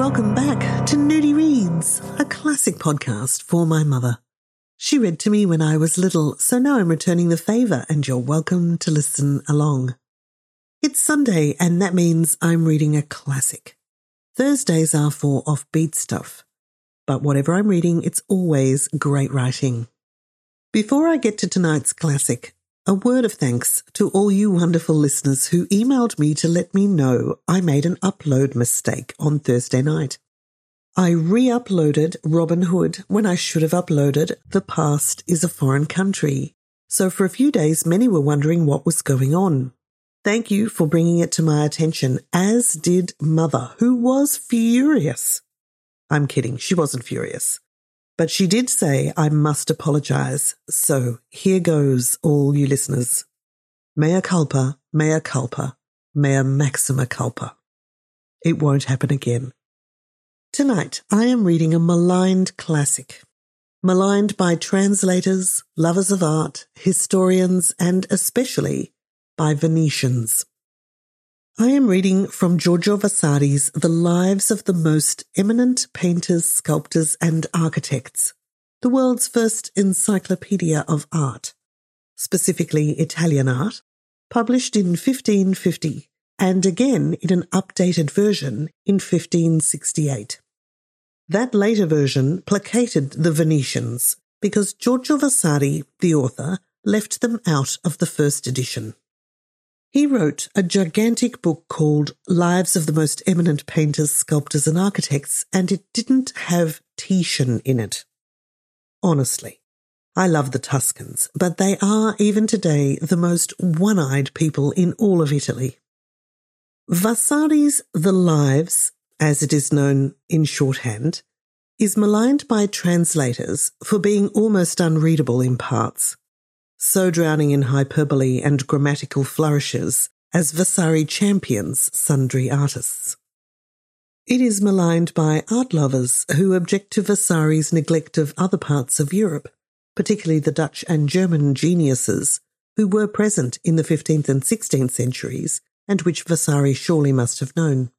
welcome back to Nudie Reads, a classic podcast for my mother. She read to me when I was little, so now I'm returning the favour and you're welcome to listen along. It's Sunday and that means I'm reading a classic. Thursdays are for offbeat stuff, but whatever I'm reading, it's always great writing. Before I get to tonight's classic, a word of thanks to all you wonderful listeners who emailed me to let me know I made an upload mistake on Thursday night. I re uploaded Robin Hood when I should have uploaded The Past is a Foreign Country. So for a few days, many were wondering what was going on. Thank you for bringing it to my attention, as did Mother, who was furious. I'm kidding, she wasn't furious. But she did say I must apologize. So here goes, all you listeners. Mea culpa, mea culpa, mea maxima culpa. It won't happen again. Tonight, I am reading a maligned classic. Maligned by translators, lovers of art, historians, and especially by Venetians. I am reading from Giorgio Vasari's The Lives of the Most Eminent Painters, Sculptors, and Architects, the world's first encyclopedia of art, specifically Italian art, published in 1550 and again in an updated version in 1568. That later version placated the Venetians because Giorgio Vasari, the author, left them out of the first edition. He wrote a gigantic book called Lives of the Most Eminent Painters, Sculptors, and Architects, and it didn't have Titian in it. Honestly, I love the Tuscans, but they are, even today, the most one eyed people in all of Italy. Vasari's The Lives, as it is known in shorthand, is maligned by translators for being almost unreadable in parts so drowning in hyperbole and grammatical flourishes as Vasari champions sundry artists. It is maligned by art lovers who object to Vasari's neglect of other parts of Europe, particularly the Dutch and German geniuses who were present in the 15th and 16th centuries and which Vasari surely must have known.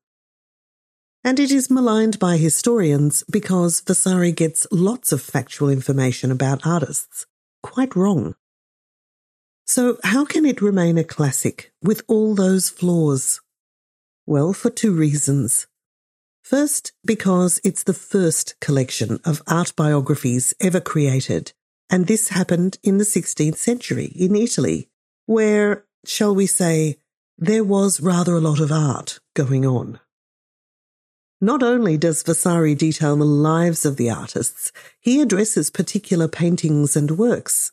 And it is maligned by historians because Vasari gets lots of factual information about artists quite wrong. So, how can it remain a classic with all those flaws? Well, for two reasons. First, because it's the first collection of art biographies ever created, and this happened in the 16th century in Italy, where, shall we say, there was rather a lot of art going on. Not only does Vasari detail the lives of the artists, he addresses particular paintings and works.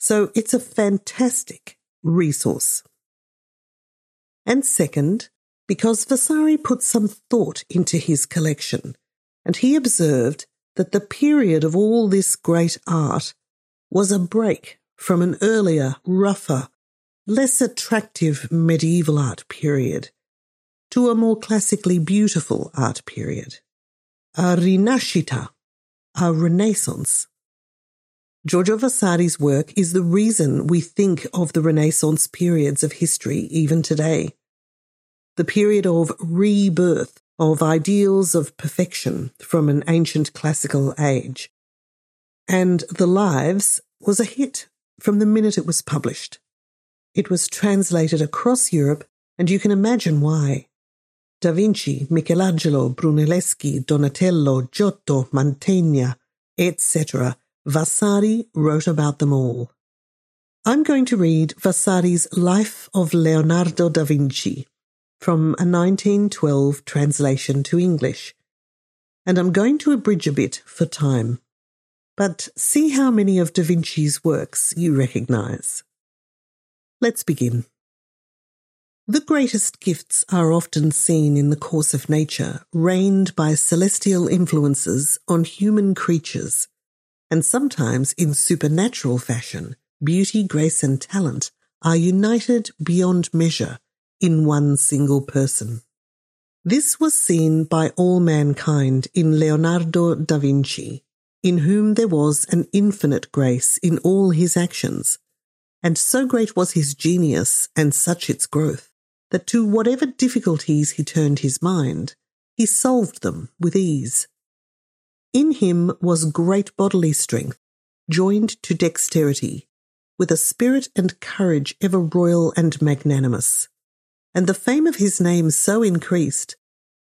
So it's a fantastic resource. And second, because Vasari put some thought into his collection, and he observed that the period of all this great art was a break from an earlier, rougher, less attractive medieval art period to a more classically beautiful art period. A rinascita, a renaissance. Giorgio Vasari's work is the reason we think of the Renaissance periods of history even today. The period of rebirth of ideals of perfection from an ancient classical age. And The Lives was a hit from the minute it was published. It was translated across Europe, and you can imagine why. Da Vinci, Michelangelo, Brunelleschi, Donatello, Giotto, Mantegna, etc Vasari wrote about them all. I'm going to read Vasari's Life of Leonardo da Vinci from a 1912 translation to English, and I'm going to abridge a bit for time. But see how many of da Vinci's works you recognize. Let's begin. The greatest gifts are often seen in the course of nature, rained by celestial influences on human creatures and sometimes in supernatural fashion, beauty, grace, and talent are united beyond measure in one single person. This was seen by all mankind in Leonardo da Vinci, in whom there was an infinite grace in all his actions, and so great was his genius and such its growth, that to whatever difficulties he turned his mind, he solved them with ease. In him was great bodily strength, joined to dexterity, with a spirit and courage ever royal and magnanimous. And the fame of his name so increased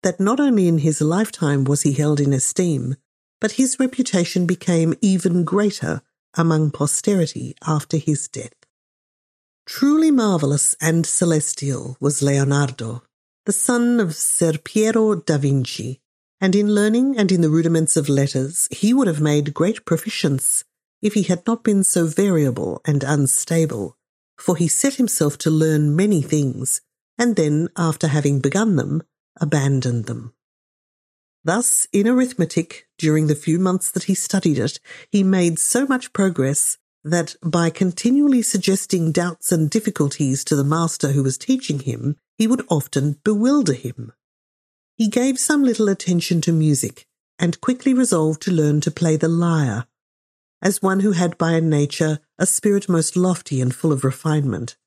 that not only in his lifetime was he held in esteem, but his reputation became even greater among posterity after his death. Truly marvellous and celestial was Leonardo, the son of Ser Piero da Vinci, and in learning and in the rudiments of letters he would have made great proficience if he had not been so variable and unstable, for he set himself to learn many things, and then, after having begun them, abandoned them. Thus, in arithmetic, during the few months that he studied it, he made so much progress that by continually suggesting doubts and difficulties to the master who was teaching him, he would often bewilder him. He gave some little attention to music and quickly resolved to learn to play the lyre, as one who had by nature a spirit most lofty and full of refinement.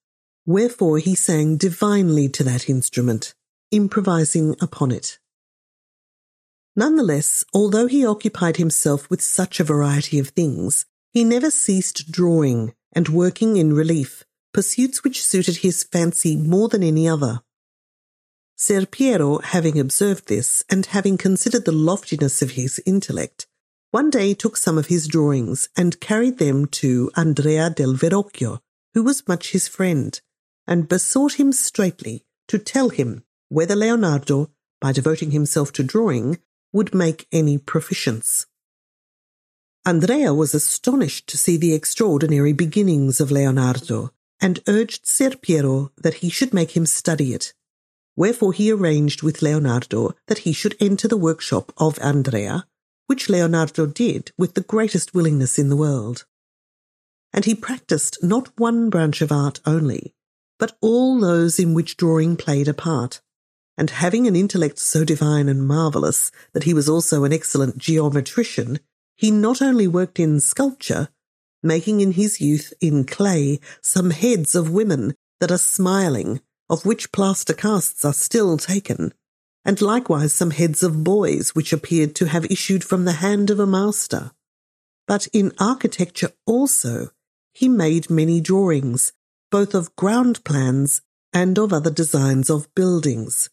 Wherefore he sang divinely to that instrument, improvising upon it. Nonetheless, although he occupied himself with such a variety of things, he never ceased drawing and working in relief, pursuits which suited his fancy more than any other. Ser Piero, having observed this, and having considered the loftiness of his intellect, one day took some of his drawings and carried them to Andrea del Verrocchio, who was much his friend, and besought him straitly to tell him whether Leonardo, by devoting himself to drawing, would make any proficience. Andrea was astonished to see the extraordinary beginnings of Leonardo, and urged Ser Piero that he should make him study it. Wherefore he arranged with Leonardo that he should enter the workshop of Andrea, which Leonardo did with the greatest willingness in the world. And he practiced not one branch of art only, but all those in which drawing played a part, and having an intellect so divine and marvellous that he was also an excellent geometrician, he not only worked in sculpture, making in his youth in clay some heads of women that are smiling, of which plaster casts are still taken, and likewise some heads of boys which appeared to have issued from the hand of a master. But in architecture also he made many drawings, both of ground plans and of other designs of buildings.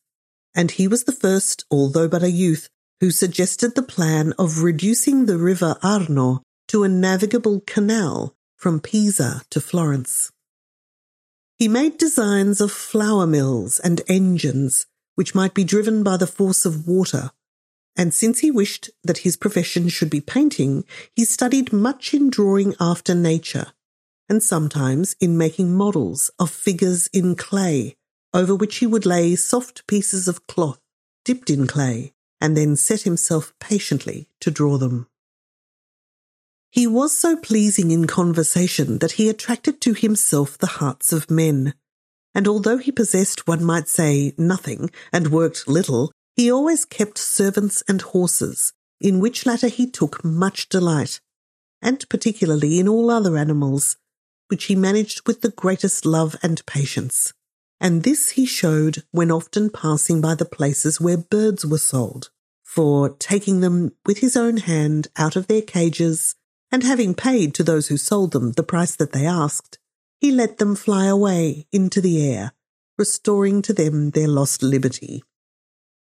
And he was the first, although but a youth, who suggested the plan of reducing the river Arno to a navigable canal from Pisa to Florence. He made designs of flour mills and engines which might be driven by the force of water, and since he wished that his profession should be painting, he studied much in drawing after nature, and sometimes in making models of figures in clay, over which he would lay soft pieces of cloth dipped in clay, and then set himself patiently to draw them. He was so pleasing in conversation that he attracted to himself the hearts of men. And although he possessed, one might say, nothing and worked little, he always kept servants and horses, in which latter he took much delight, and particularly in all other animals, which he managed with the greatest love and patience. And this he showed when often passing by the places where birds were sold, for taking them with his own hand out of their cages and having paid to those who sold them the price that they asked, he let them fly away into the air, restoring to them their lost liberty.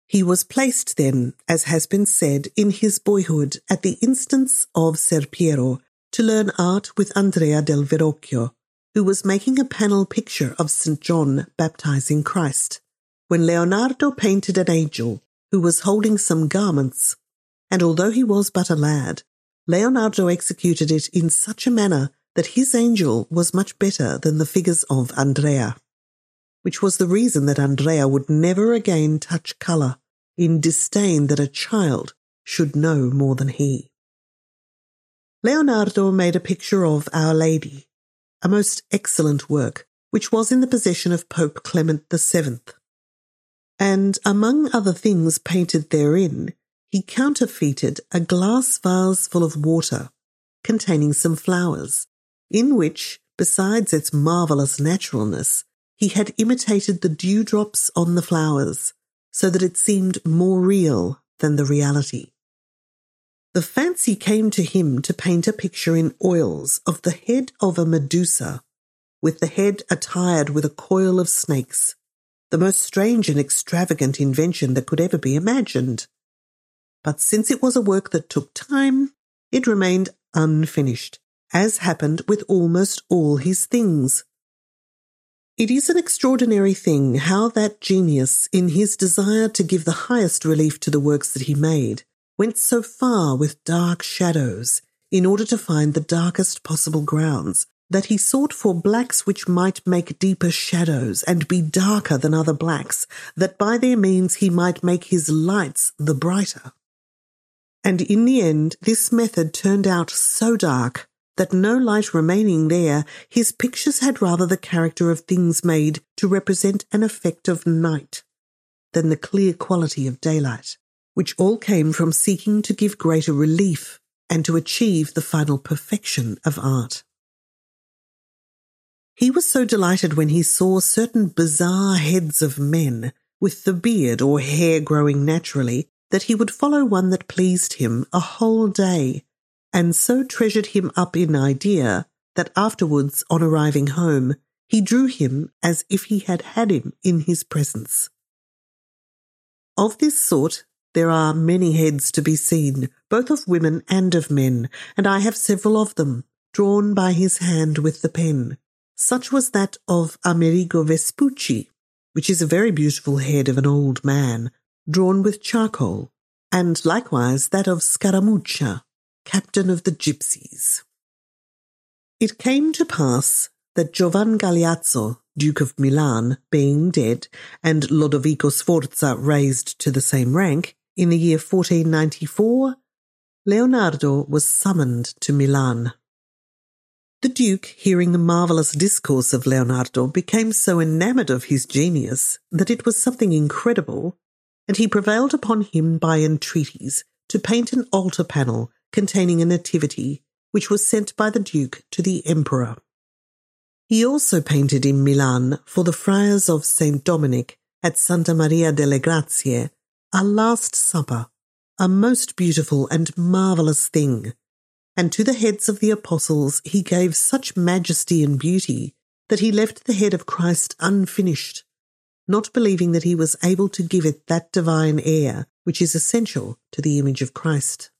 He was placed then, as has been said, in his boyhood at the instance of Ser Piero to learn art with Andrea del Verrocchio, who was making a panel picture of St. John baptizing Christ, when Leonardo painted an angel who was holding some garments, and although he was but a lad, Leonardo executed it in such a manner that his angel was much better than the figures of Andrea, which was the reason that Andrea would never again touch colour, in disdain that a child should know more than he. Leonardo made a picture of Our Lady, a most excellent work, which was in the possession of Pope Clement VII. And among other things painted therein he counterfeited a glass vase full of water containing some flowers, in which, besides its marvellous naturalness, he had imitated the dewdrops on the flowers, so that it seemed more real than the reality. The fancy came to him to paint a picture in oils of the head of a Medusa, with the head attired with a coil of snakes, the most strange and extravagant invention that could ever be imagined. But since it was a work that took time, it remained unfinished, as happened with almost all his things. It is an extraordinary thing how that genius, in his desire to give the highest relief to the works that he made, went so far with dark shadows in order to find the darkest possible grounds, that he sought for blacks which might make deeper shadows and be darker than other blacks, that by their means he might make his lights the brighter. And in the end, this method turned out so dark that no light remaining there, his pictures had rather the character of things made to represent an effect of night than the clear quality of daylight, which all came from seeking to give greater relief and to achieve the final perfection of art. He was so delighted when he saw certain bizarre heads of men with the beard or hair growing naturally that he would follow one that pleased him a whole day and so treasured him up in idea that afterwards, on arriving home, he drew him as if he had had him in his presence. Of this sort, there are many heads to be seen, both of women and of men, and I have several of them, drawn by his hand with the pen. Such was that of Amerigo Vespucci, which is a very beautiful head of an old man, drawn with charcoal, and likewise that of Scaramuccia, captain of the gypsies. It came to pass that Giovan Galeazzo, Duke of Milan, being dead, and Lodovico Sforza raised to the same rank, in the year 1494, Leonardo was summoned to Milan. The Duke, hearing the marvellous discourse of Leonardo, became so enamoured of his genius that it was something incredible, and he prevailed upon him by entreaties to paint an altar panel containing a nativity, which was sent by the Duke to the Emperor. He also painted in Milan for the friars of St. Dominic at Santa Maria delle Grazie a Last Supper, a most beautiful and marvellous thing. And to the heads of the apostles he gave such majesty and beauty that he left the head of Christ unfinished, not believing that he was able to give it that divine air which is essential to the image of Christ.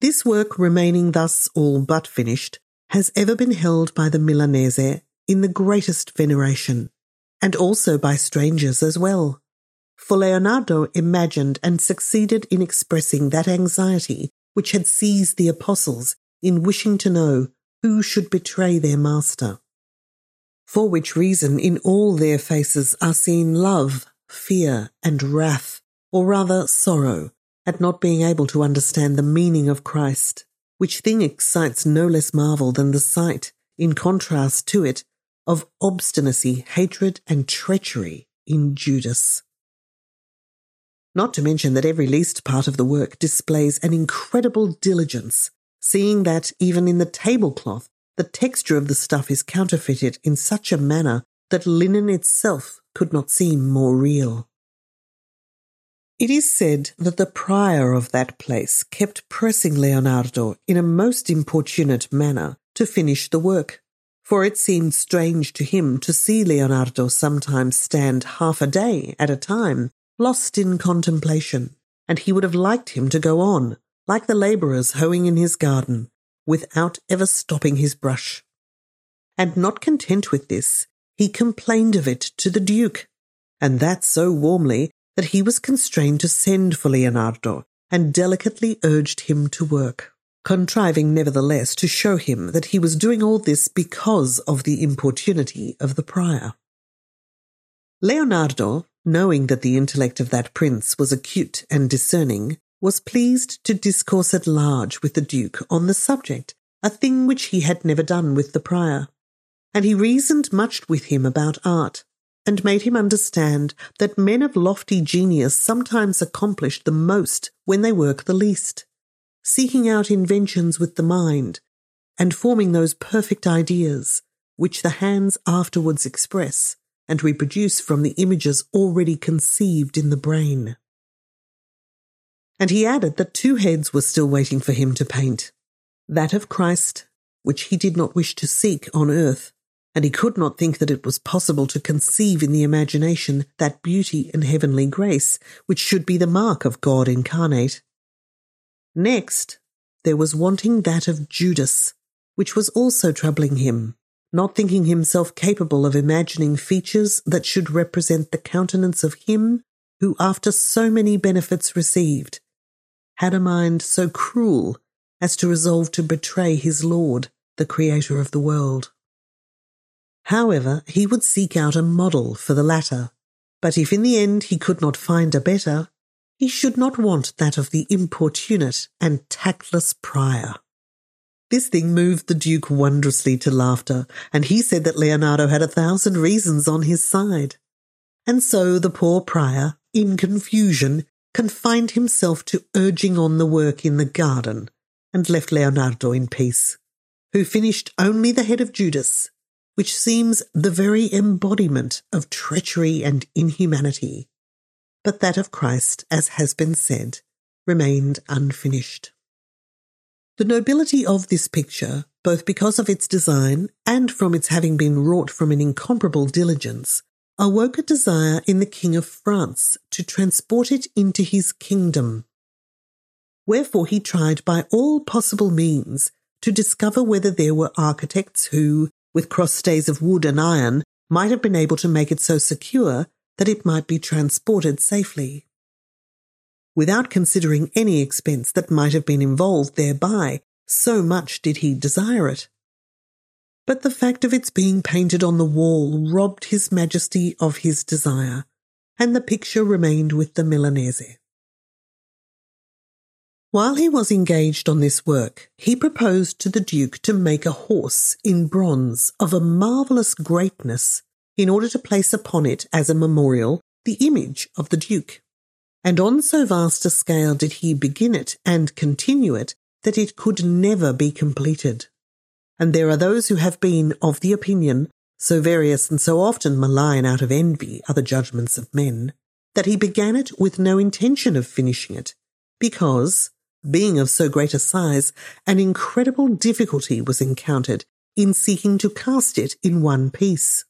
This work remaining thus all but finished has ever been held by the Milanese in the greatest veneration, and also by strangers as well. For Leonardo imagined and succeeded in expressing that anxiety which had seized the apostles in wishing to know who should betray their master. For which reason in all their faces are seen love, fear, and wrath, or rather sorrow, at not being able to understand the meaning of Christ, which thing excites no less marvel than the sight, in contrast to it, of obstinacy, hatred, and treachery in Judas. Not to mention that every least part of the work displays an incredible diligence, seeing that even in the tablecloth, the texture of the stuff is counterfeited in such a manner that linen itself could not seem more real. It is said that the prior of that place kept pressing Leonardo in a most importunate manner to finish the work, for it seemed strange to him to see Leonardo sometimes stand half a day at a time, lost in contemplation, and he would have liked him to go on, like the labourers hoeing in his garden, without ever stopping his brush. And not content with this, he complained of it to the Duke, and that so warmly that he was constrained to send for Leonardo and delicately urged him to work, contriving nevertheless to show him that he was doing all this because of the importunity of the prior. Leonardo, knowing that the intellect of that prince was acute and discerning, was pleased to discourse at large with the Duke on the subject, a thing which he had never done with the prior. And he reasoned much with him about art, and made him understand that men of lofty genius sometimes accomplish the most when they work the least, seeking out inventions with the mind, and forming those perfect ideas which the hands afterwards express and reproduce from the images already conceived in the brain. And he added that two heads were still waiting for him to paint that of Christ, which he did not wish to seek on earth, and he could not think that it was possible to conceive in the imagination that beauty and heavenly grace which should be the mark of God incarnate. Next, there was wanting that of Judas, which was also troubling him, not thinking himself capable of imagining features that should represent the countenance of him who, after so many benefits received, had a mind so cruel as to resolve to betray his Lord, the Creator of the world. However, he would seek out a model for the latter, but if in the end he could not find a better, he should not want that of the importunate and tactless prior. This thing moved the Duke wondrously to laughter, and he said that Leonardo had a thousand reasons on his side. And so the poor prior, in confusion, confined himself to urging on the work in the garden, and left Leonardo in peace, who finished only the head of Judas, which seems the very embodiment of treachery and inhumanity, but that of Christ, as has been said, remained unfinished. The nobility of this picture, both because of its design and from its having been wrought from an incomparable diligence, awoke a desire in the King of France to transport it into his kingdom. Wherefore he tried by all possible means to discover whether there were architects who, with cross stays of wood and iron, might have been able to make it so secure that it might be transported safely without considering any expense that might have been involved thereby, so much did he desire it. But the fact of its being painted on the wall robbed his majesty of his desire, and the picture remained with the Milanese. While he was engaged on this work, he proposed to the Duke to make a horse in bronze of a marvellous greatness in order to place upon it as a memorial the image of the Duke and on so vast a scale did he begin it and continue it that it could never be completed. And there are those who have been of the opinion, so various and so often malign out of envy other judgments of men, that he began it with no intention of finishing it, because, being of so great a size, an incredible difficulty was encountered in seeking to cast it in one piece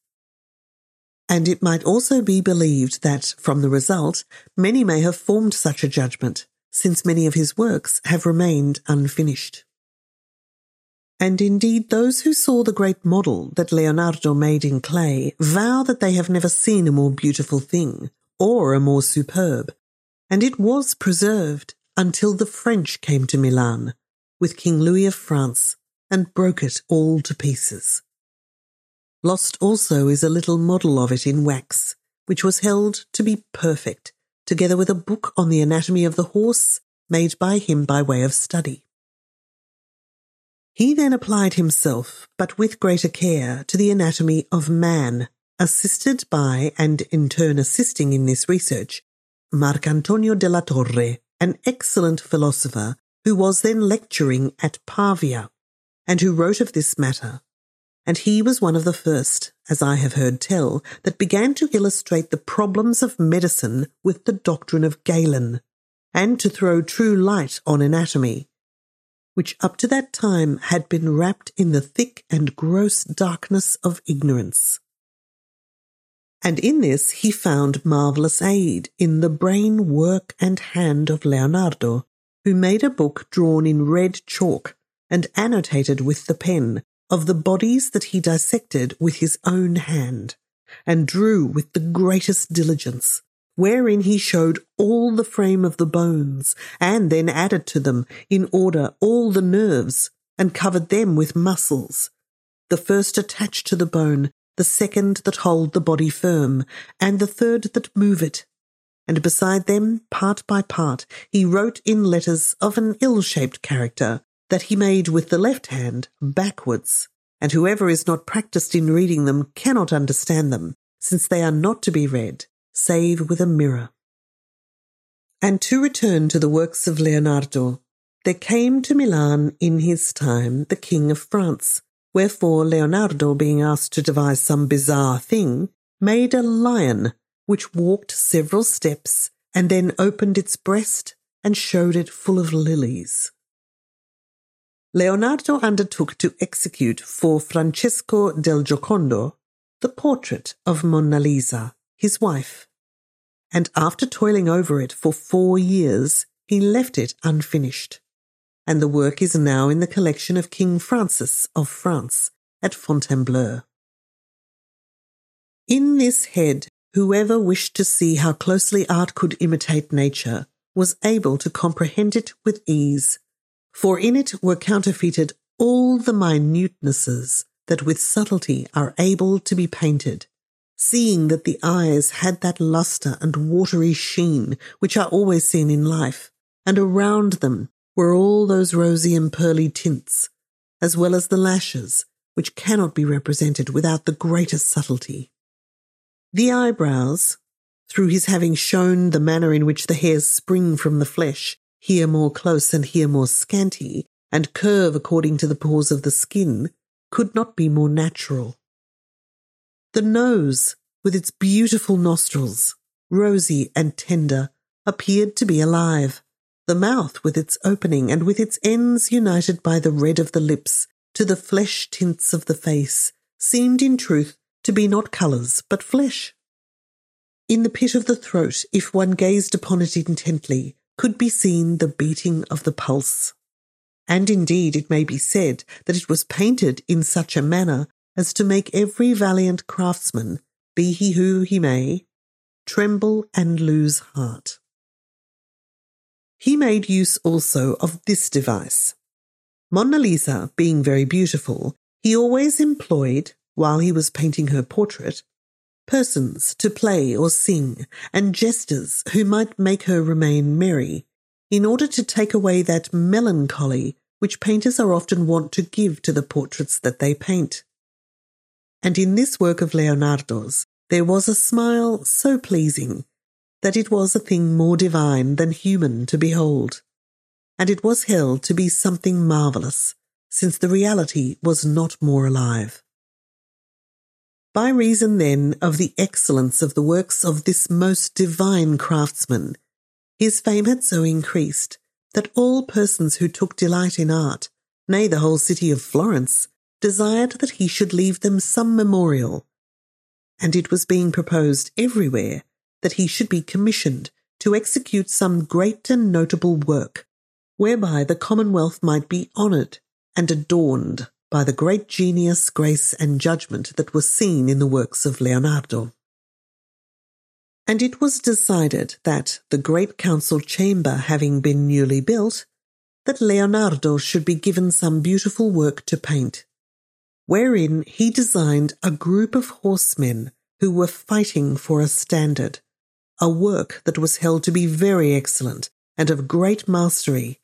and it might also be believed that, from the result, many may have formed such a judgment, since many of his works have remained unfinished. And indeed, those who saw the great model that Leonardo made in clay vow that they have never seen a more beautiful thing, or a more superb, and it was preserved until the French came to Milan, with King Louis of France, and broke it all to pieces. Lost also is a little model of it in wax, which was held to be perfect, together with a book on the anatomy of the horse made by him by way of study. He then applied himself, but with greater care, to the anatomy of man, assisted by, and in turn assisting in this research, Marcantonio della Torre, an excellent philosopher who was then lecturing at Pavia, and who wrote of this matter. And he was one of the first, as I have heard tell, that began to illustrate the problems of medicine with the doctrine of Galen, and to throw true light on anatomy, which up to that time had been wrapped in the thick and gross darkness of ignorance. And in this he found marvellous aid in the brain work and hand of Leonardo, who made a book drawn in red chalk and annotated with the pen of the bodies that he dissected with his own hand, and drew with the greatest diligence, wherein he showed all the frame of the bones, and then added to them in order all the nerves, and covered them with muscles, the first attached to the bone, the second that hold the body firm, and the third that move it. And beside them, part by part, he wrote in letters of an ill shaped character that he made with the left hand backwards, and whoever is not practiced in reading them cannot understand them, since they are not to be read, save with a mirror. And to return to the works of Leonardo, there came to Milan in his time the King of France, wherefore Leonardo being asked to devise some bizarre thing, made a lion which walked several steps and then opened its breast and showed it full of lilies. Leonardo undertook to execute for Francesco del Giocondo the portrait of Mona Lisa, his wife, and after toiling over it for four years, he left it unfinished. And the work is now in the collection of King Francis of France at Fontainebleau. In this head, whoever wished to see how closely art could imitate nature was able to comprehend it with ease, for in it were counterfeited all the minutenesses that with subtlety are able to be painted, seeing that the eyes had that lustre and watery sheen which are always seen in life, and around them were all those rosy and pearly tints, as well as the lashes, which cannot be represented without the greatest subtlety. The eyebrows, through his having shown the manner in which the hairs spring from the flesh, here more close and here more scanty, and curve according to the pores of the skin, could not be more natural. The nose, with its beautiful nostrils, rosy and tender, appeared to be alive. The mouth, with its opening and with its ends united by the red of the lips to the flesh tints of the face, seemed in truth to be not colours, but flesh. In the pit of the throat, if one gazed upon it intently, could be seen the beating of the pulse. And indeed, it may be said that it was painted in such a manner as to make every valiant craftsman, be he who he may, tremble and lose heart. He made use also of this device. Mona Lisa being very beautiful, he always employed while he was painting her portrait, persons to play or sing, and jesters who might make her remain merry, in order to take away that melancholy which painters are often wont to give to the portraits that they paint. And in this work of Leonardo's, there was a smile so pleasing that it was a thing more divine than human to behold, and it was held to be something marvellous, since the reality was not more alive. By reason then of the excellence of the works of this most divine craftsman, his fame had so increased that all persons who took delight in art, nay, the whole city of Florence, desired that he should leave them some memorial. And it was being proposed everywhere that he should be commissioned to execute some great and notable work, whereby the Commonwealth might be honoured and adorned by the great genius, grace, and judgment that was seen in the works of Leonardo. And it was decided that, the great council chamber having been newly built, that Leonardo should be given some beautiful work to paint, wherein he designed a group of horsemen who were fighting for a standard, a work that was held to be very excellent and of great mastery,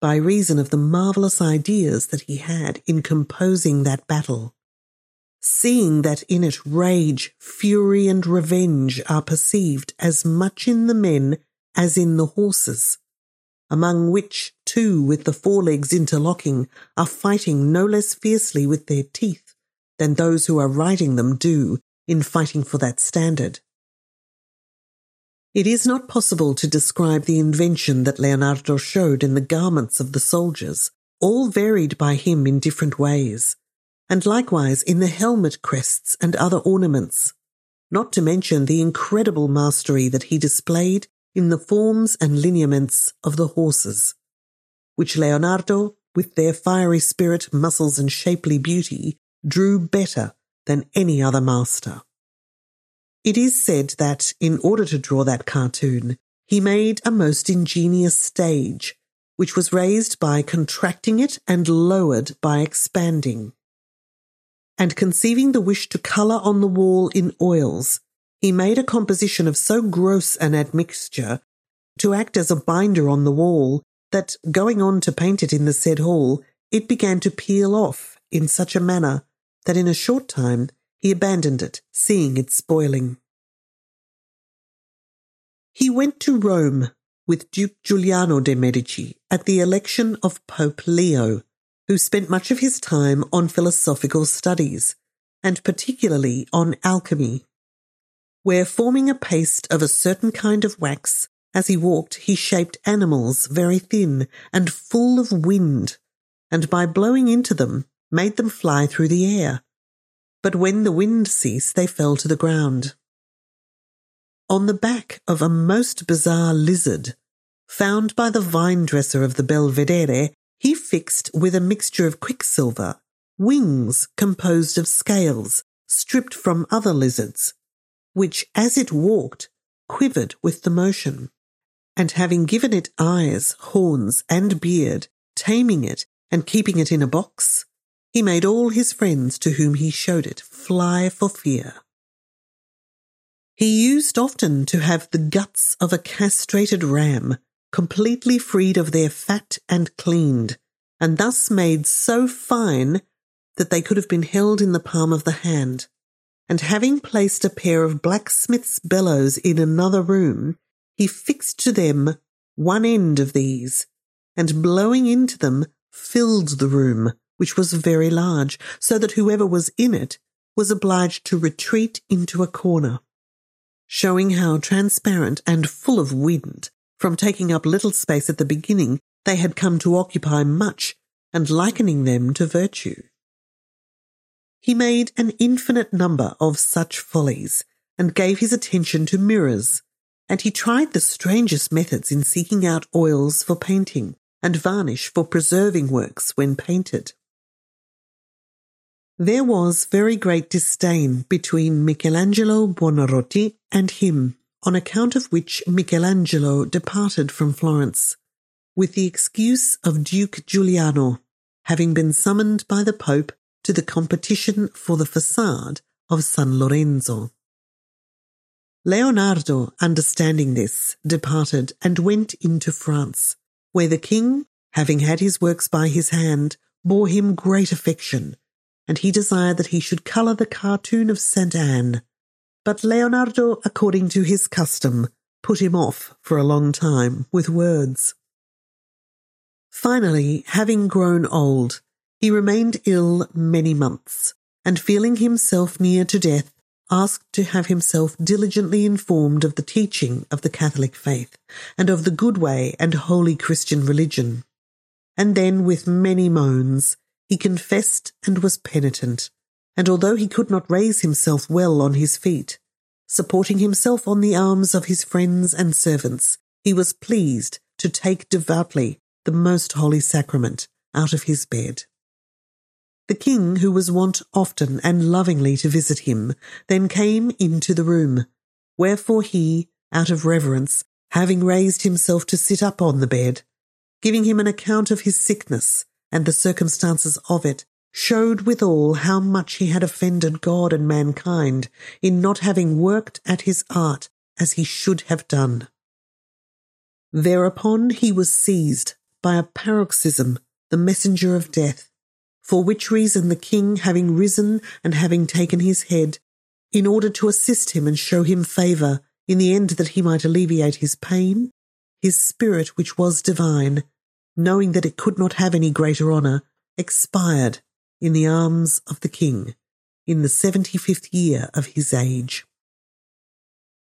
by reason of the marvellous ideas that he had in composing that battle. Seeing that in it rage, fury, and revenge are perceived as much in the men as in the horses, among which two with the forelegs interlocking are fighting no less fiercely with their teeth than those who are riding them do in fighting for that standard. It is not possible to describe the invention that Leonardo showed in the garments of the soldiers, all varied by him in different ways, and likewise in the helmet crests and other ornaments, not to mention the incredible mastery that he displayed in the forms and lineaments of the horses, which Leonardo, with their fiery spirit, muscles, and shapely beauty, drew better than any other master. It is said that, in order to draw that cartoon, he made a most ingenious stage, which was raised by contracting it and lowered by expanding. And conceiving the wish to colour on the wall in oils, he made a composition of so gross an admixture to act as a binder on the wall that, going on to paint it in the said hall, it began to peel off in such a manner that in a short time he abandoned it, seeing it spoiling. He went to Rome with Duke Giuliano de' Medici at the election of Pope Leo, who spent much of his time on philosophical studies, and particularly on alchemy. Where forming a paste of a certain kind of wax, as he walked, he shaped animals very thin and full of wind, and by blowing into them, made them fly through the air. But when the wind ceased, they fell to the ground. On the back of a most bizarre lizard, found by the vine dresser of the Belvedere, he fixed with a mixture of quicksilver wings composed of scales stripped from other lizards, which, as it walked, quivered with the motion. And having given it eyes, horns, and beard, taming it and keeping it in a box, he made all his friends to whom he showed it fly for fear. He used often to have the guts of a castrated ram completely freed of their fat and cleaned, and thus made so fine that they could have been held in the palm of the hand and having placed a pair of blacksmith's bellows in another room, he fixed to them one end of these, and blowing into them, filled the room, which was very large, so that whoever was in it was obliged to retreat into a corner, showing how transparent and full of wind, from taking up little space at the beginning, they had come to occupy much, and likening them to virtue. He made an infinite number of such follies, and gave his attention to mirrors, and he tried the strangest methods in seeking out oils for painting and varnish for preserving works when painted. There was very great disdain between Michelangelo Buonarroti and him, on account of which Michelangelo departed from Florence, with the excuse of Duke Giuliano having been summoned by the Pope to the competition for the facade of San Lorenzo. Leonardo, understanding this, departed and went into France, where the king, having had his works by his hand, bore him great affection, and he desired that he should colour the cartoon of St. Anne. But Leonardo, according to his custom, put him off for a long time with words. Finally, having grown old, he remained ill many months, and feeling himself near to death, asked to have himself diligently informed of the teaching of the Catholic faith, and of the good way and holy Christian religion. And then, with many moans, he confessed and was penitent, and although he could not raise himself well on his feet, supporting himself on the arms of his friends and servants, he was pleased to take devoutly the most holy sacrament out of his bed. The king, who was wont often and lovingly to visit him, then came into the room, wherefore he, out of reverence, having raised himself to sit up on the bed, giving him an account of his sickness and the circumstances of it, showed withal how much he had offended God and mankind in not having worked at his art as he should have done. Thereupon he was seized by a paroxysm, the messenger of death, for which reason the king, having risen and having taken his head, in order to assist him and show him favour, in the end that he might alleviate his pain, his spirit, which was divine, knowing that it could not have any greater honour, expired in the arms of the king in the seventy fifth year of his age.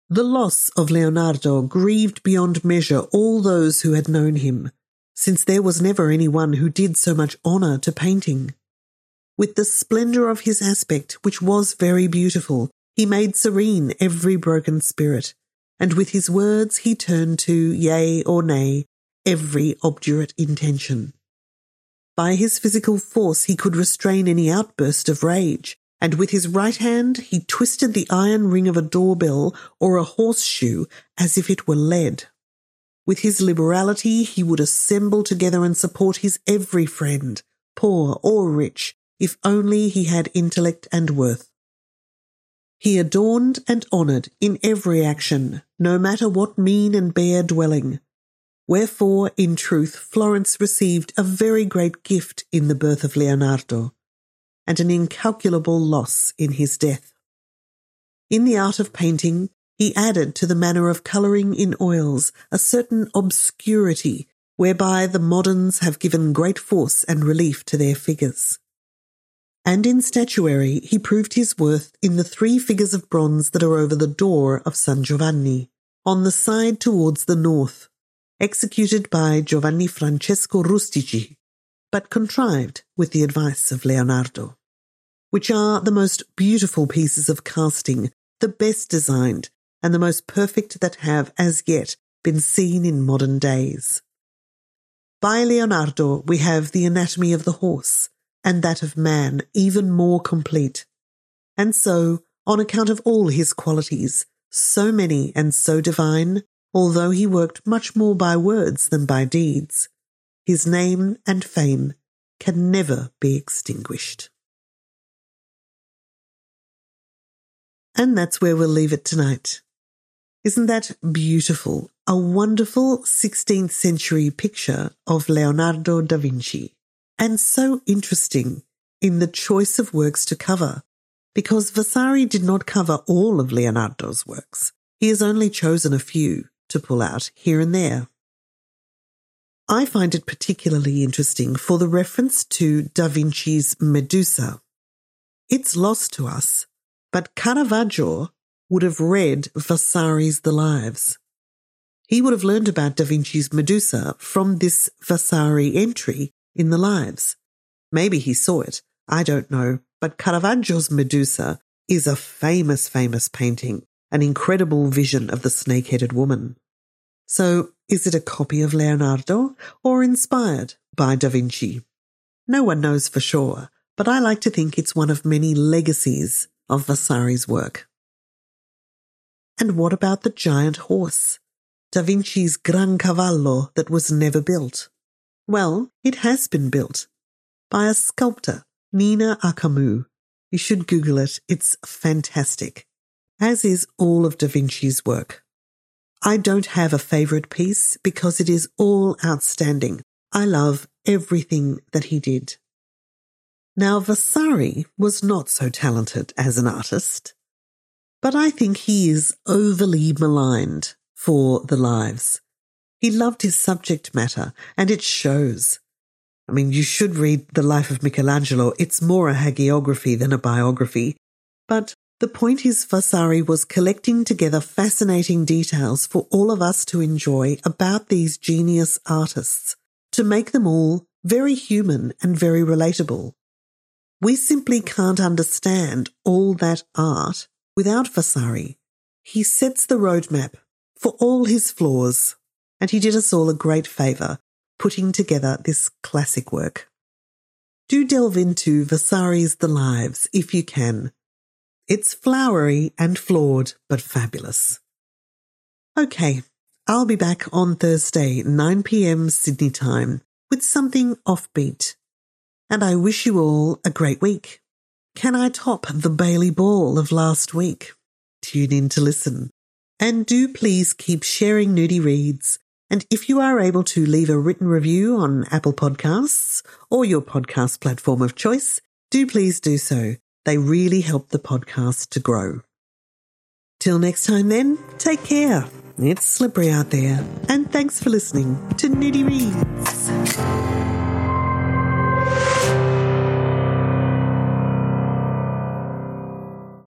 The loss of Leonardo grieved beyond measure all those who had known him, since there was never any one who did so much honour to painting. With the splendour of his aspect, which was very beautiful, he made serene every broken spirit, and with his words he turned to yea or nay every obdurate intention. By his physical force he could restrain any outburst of rage, and with his right hand he twisted the iron ring of a doorbell or a horseshoe as if it were lead. With his liberality, he would assemble together and support his every friend, poor or rich, if only he had intellect and worth. He adorned and honoured in every action, no matter what mean and bare dwelling. Wherefore, in truth, Florence received a very great gift in the birth of Leonardo, and an incalculable loss in his death. In the art of painting, he added to the manner of colouring in oils a certain obscurity whereby the moderns have given great force and relief to their figures. and in statuary he proved his worth in the three figures of bronze that are over the door of San Giovanni, on the side towards the north, executed by Giovanni Francesco Rustici, but contrived with the advice of Leonardo, which are the most beautiful pieces of casting, the best designed, and the most perfect that have as yet been seen in modern days. By Leonardo, we have the anatomy of the horse and that of man even more complete. And so, on account of all his qualities, so many and so divine, although he worked much more by words than by deeds, his name and fame can never be extinguished. And that's where we'll leave it tonight. Isn't that beautiful? A wonderful 16th century picture of Leonardo da Vinci. And so interesting in the choice of works to cover, because Vasari did not cover all of Leonardo's works. He has only chosen a few to pull out here and there. I find it particularly interesting for the reference to Da Vinci's Medusa. It's lost to us, but Caravaggio would have read Vasari's The Lives. He would have learned about Da Vinci's Medusa from this Vasari entry in the Lives. Maybe he saw it, I don't know, but Caravaggio's Medusa is a famous, famous painting, an incredible vision of the snake headed woman. So, is it a copy of Leonardo or inspired by Da Vinci? No one knows for sure, but I like to think it's one of many legacies of Vasari's work. And what about the giant horse? Da Vinci's Gran Cavallo that was never built. Well, it has been built by a sculptor, Nina Akamu. You should Google it. It's fantastic, as is all of Da Vinci's work. I don't have a favorite piece because it is all outstanding. I love everything that he did. Now, Vasari was not so talented as an artist, but I think he is overly maligned for the lives. He loved his subject matter, and it shows. I mean, you should read The Life of Michelangelo. It's more a hagiography than a biography. But the point is, Vasari was collecting together fascinating details for all of us to enjoy about these genius artists, to make them all very human and very relatable. We simply can't understand all that art without Vasari. He sets the roadmap for all his flaws, and he did us all a great favour putting together this classic work. Do delve into Vasari's The Lives if you can. It's flowery and flawed, but fabulous. Okay, I'll be back on Thursday, 9 pm Sydney time, with something offbeat. And I wish you all a great week. Can I top the Bailey Ball of last week? Tune in to listen. And do please keep sharing Nudie Reads. And if you are able to leave a written review on Apple Podcasts or your podcast platform of choice, do please do so. They really help the podcast to grow. Till next time then, take care. It's slippery out there. And thanks for listening to Nudie Reads.